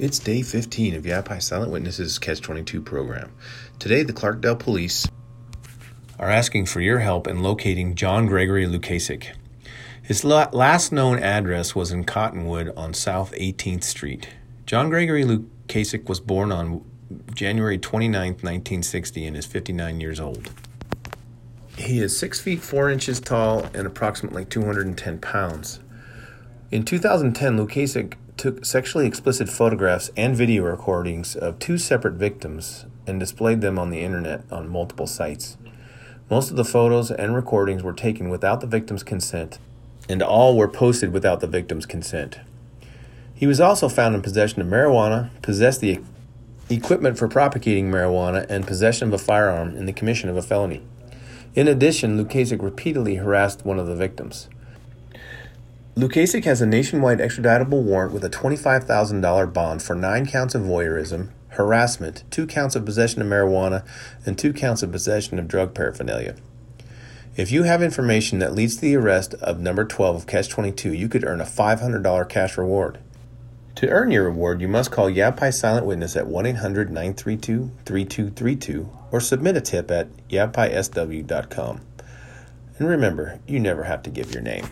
It's day 15 of Yavapai Silent Witnesses Catch 22 program. Today, the Clarkdale Police are asking for your help in locating John Gregory Lukasik. His last known address was in Cottonwood on South 18th Street. John Gregory Lukasik was born on January 29, 1960, and is 59 years old. He is 6 feet 4 inches tall and approximately 210 pounds. In 2010, Lukasik took sexually explicit photographs and video recordings of two separate victims and displayed them on the internet on multiple sites. Most of the photos and recordings were taken without the victim's consent, and all were posted without the victim's consent. He was also found in possession of marijuana, possessed the equipment for propagating marijuana, and possession of a firearm in the commission of a felony. In addition, Lukasik repeatedly harassed one of the victims. Lukasik has a nationwide extraditable warrant with a $25,000 bond for nine counts of voyeurism, harassment, two counts of possession of marijuana, and two counts of possession of drug paraphernalia. If you have information that leads to the arrest of number 12 of Catch 22, you could earn a $500 cash reward. To earn your reward, you must call Yavapai Silent Witness at 1 800 932 3232 or submit a tip at yavapaisw.com. And remember, you never have to give your name.